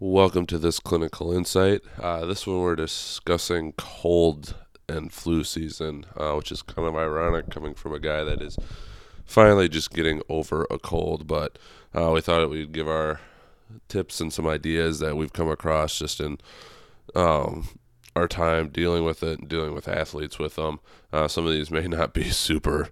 Welcome to this clinical insight. Uh, this one we're discussing cold and flu season, uh, which is kind of ironic coming from a guy that is finally just getting over a cold. But uh, we thought we'd give our tips and some ideas that we've come across just in um, our time dealing with it and dealing with athletes with them. Uh, some of these may not be super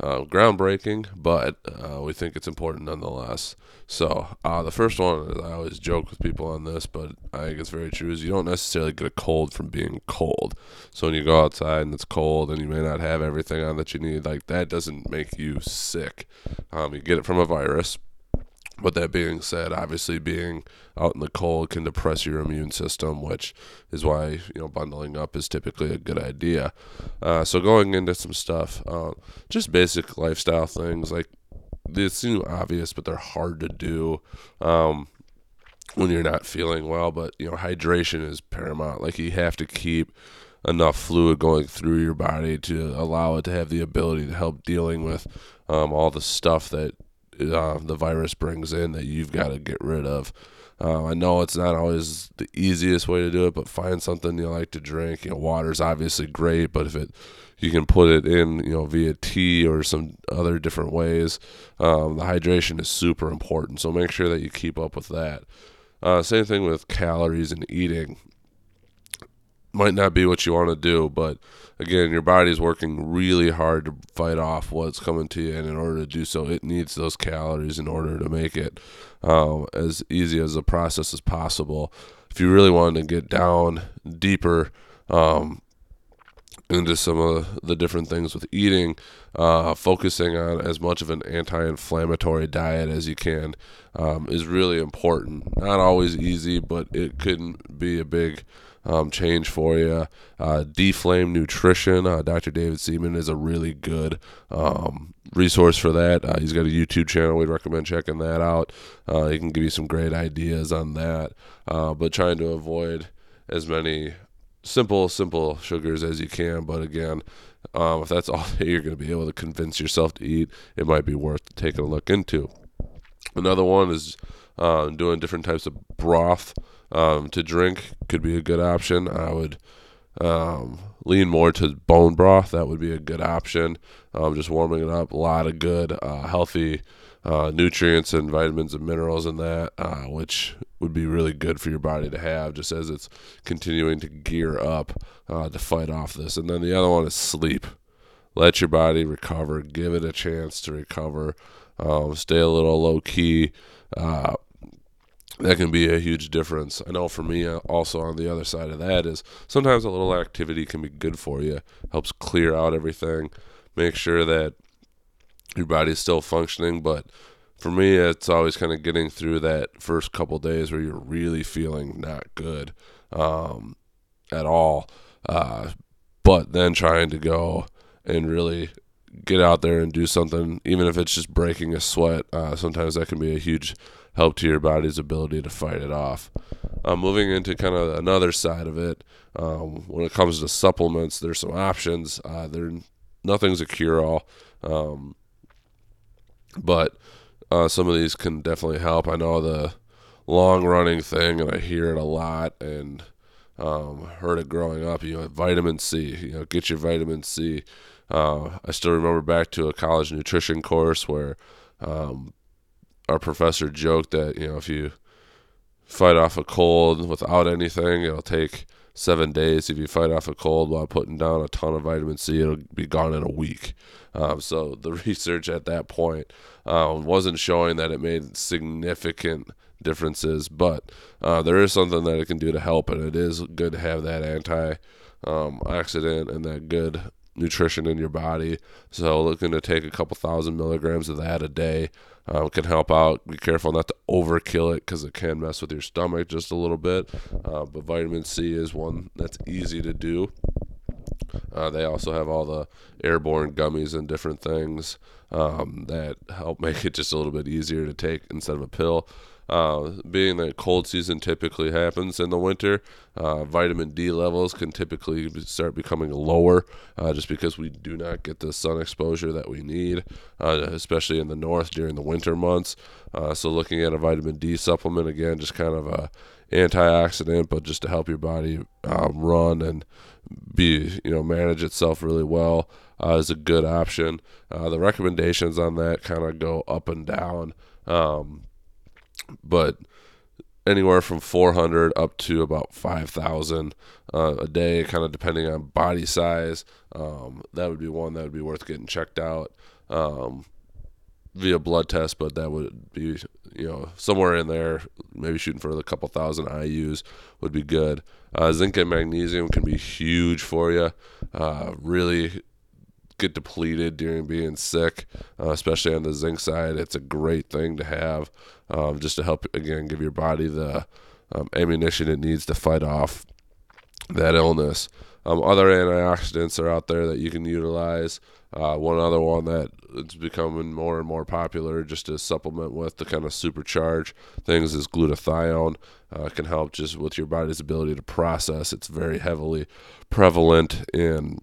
uh, groundbreaking, but uh, we think it's important nonetheless. So uh, the first one, I always joke with people on this, but I think it's very true, is you don't necessarily get a cold from being cold. So when you go outside and it's cold and you may not have everything on that you need, like that doesn't make you sick. Um, you get it from a virus, but that being said, obviously being out in the cold can depress your immune system, which is why you know bundling up is typically a good idea. Uh, so going into some stuff, uh, just basic lifestyle things like they seem obvious, but they're hard to do. Um, when you're not feeling well, but you know, hydration is paramount. Like you have to keep enough fluid going through your body to allow it to have the ability to help dealing with um, all the stuff that uh, the virus brings in that you've got to get rid of. Uh, I know it's not always the easiest way to do it, but find something you like to drink. You know, water's obviously great, but if it you can put it in, you know, via tea or some other different ways. Um, the hydration is super important, so make sure that you keep up with that. Uh, same thing with calories and eating might not be what you want to do, but again, your body's working really hard to fight off what's coming to you, and in order to do so, it needs those calories in order to make it um, as easy as the process as possible. If you really wanted to get down deeper um, into some of the different things with eating, uh, focusing on as much of an anti-inflammatory diet as you can um, is really important. Not always easy, but it can be a big um, change for you. Uh, Deflame Nutrition, uh, Dr. David Seaman is a really good um, resource for that. Uh, he's got a YouTube channel. We'd recommend checking that out. Uh, he can give you some great ideas on that. Uh, but trying to avoid as many simple, simple sugars as you can. But again, um, if that's all that you're going to be able to convince yourself to eat, it might be worth taking a look into. Another one is uh, doing different types of broth um, to drink could be a good option. I would um, lean more to bone broth. That would be a good option. Um, just warming it up. A lot of good, uh, healthy uh, nutrients and vitamins and minerals in that, uh, which would be really good for your body to have just as it's continuing to gear up uh, to fight off this. And then the other one is sleep. Let your body recover. Give it a chance to recover. Um, stay a little low key. Uh, that can be a huge difference. I know for me, uh, also on the other side of that is sometimes a little activity can be good for you. Helps clear out everything, make sure that your body's still functioning. But for me, it's always kind of getting through that first couple days where you're really feeling not good um, at all. Uh, but then trying to go and really get out there and do something, even if it's just breaking a sweat. Uh, sometimes that can be a huge help to your body's ability to fight it off. Uh, moving into kind of another side of it, um, when it comes to supplements, there's some options. Uh, there, nothing's a cure-all, um, but uh, some of these can definitely help. I know the long-running thing, and I hear it a lot, and um, heard it growing up. You know, vitamin C. You know, get your vitamin C. Uh, I still remember back to a college nutrition course where um, our professor joked that you know if you fight off a cold without anything, it'll take seven days. If you fight off a cold while putting down a ton of vitamin C, it'll be gone in a week. Um, so the research at that point um, wasn't showing that it made significant differences, but uh, there is something that it can do to help, and it is good to have that anti um, and that good nutrition in your body. So looking to take a couple thousand milligrams of that a day um, can help out. Be careful not to overkill it because it can mess with your stomach just a little bit. Uh, but vitamin C is one that's easy to do. Uh, they also have all the airborne gummies and different things um, that help make it just a little bit easier to take instead of a pill. Uh, being that cold season typically happens in the winter, uh, vitamin D levels can typically start becoming lower uh, just because we do not get the sun exposure that we need, uh, especially in the north during the winter months. Uh, so, looking at a vitamin D supplement again, just kind of a antioxidant, but just to help your body um, run and be you know manage itself really well uh, is a good option. The recommendations on that kind of go up and down, um, but anywhere from 400 up to about 5,000 uh, a day, kind of depending on body size. Um, that would be one that would be worth getting checked out. Um, via blood test, but that would be you know somewhere in there, maybe shooting for a couple thousand IU's would be good. Uh, zinc and magnesium can be huge for you. Uh, really get depleted during being sick, uh, especially on the zinc side. It's a great thing to have um, just to help again give your body the um, ammunition it needs to fight off that illness. Um, other antioxidants are out there that you can utilize. Uh, one other one that is becoming more and more popular just to supplement with to kind of supercharge things is glutathione. Uh, can help just with your body's ability to process. It's very heavily prevalent in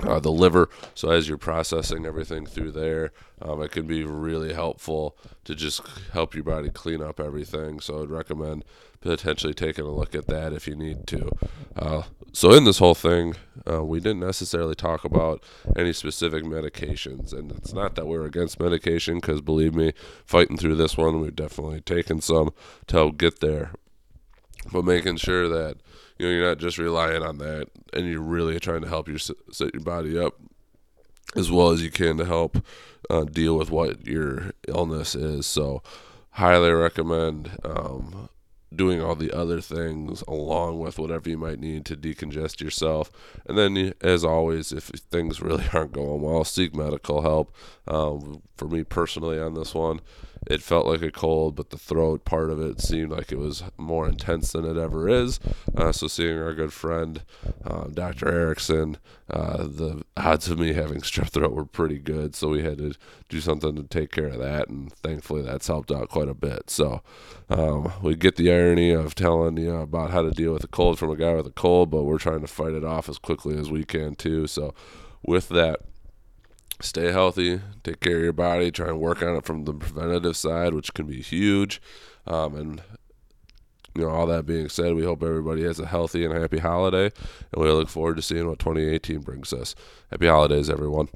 uh, the liver. So as you're processing everything through there, um, it can be really helpful to just help your body clean up everything. So I'd recommend potentially taking a look at that if you need to. Uh, so in this whole thing, uh, we didn't necessarily talk about any specific medications, and it's not that we're against medication, because believe me, fighting through this one, we've definitely taken some to help get there. But making sure that you know you're not just relying on that, and you're really trying to help your set your body up as well as you can to help uh, deal with what your illness is. So, highly recommend um, doing all the other things along with whatever you might need to decongest yourself. And then, as always, if things really aren't going well, seek medical help. Um, for me personally, on this one, it felt like a cold, but the throat part of it seemed like it was more intense than it ever is. Uh, so, seeing our good friend, uh, Dr. Erickson, uh, the odds of me having strep throat were pretty good. So, we had to do something to take care of that. And thankfully, that's helped out quite a bit. So, um, we get the irony of telling you know, about how to deal with a cold from a guy with a cold, but we're trying to fight it off as quickly as we can, too. So, with that, stay healthy, take care of your body, try and work on it from the preventative side, which can be huge. Um, and you know, all that being said, we hope everybody has a healthy and happy holiday, and we look forward to seeing what 2018 brings us. Happy holidays, everyone.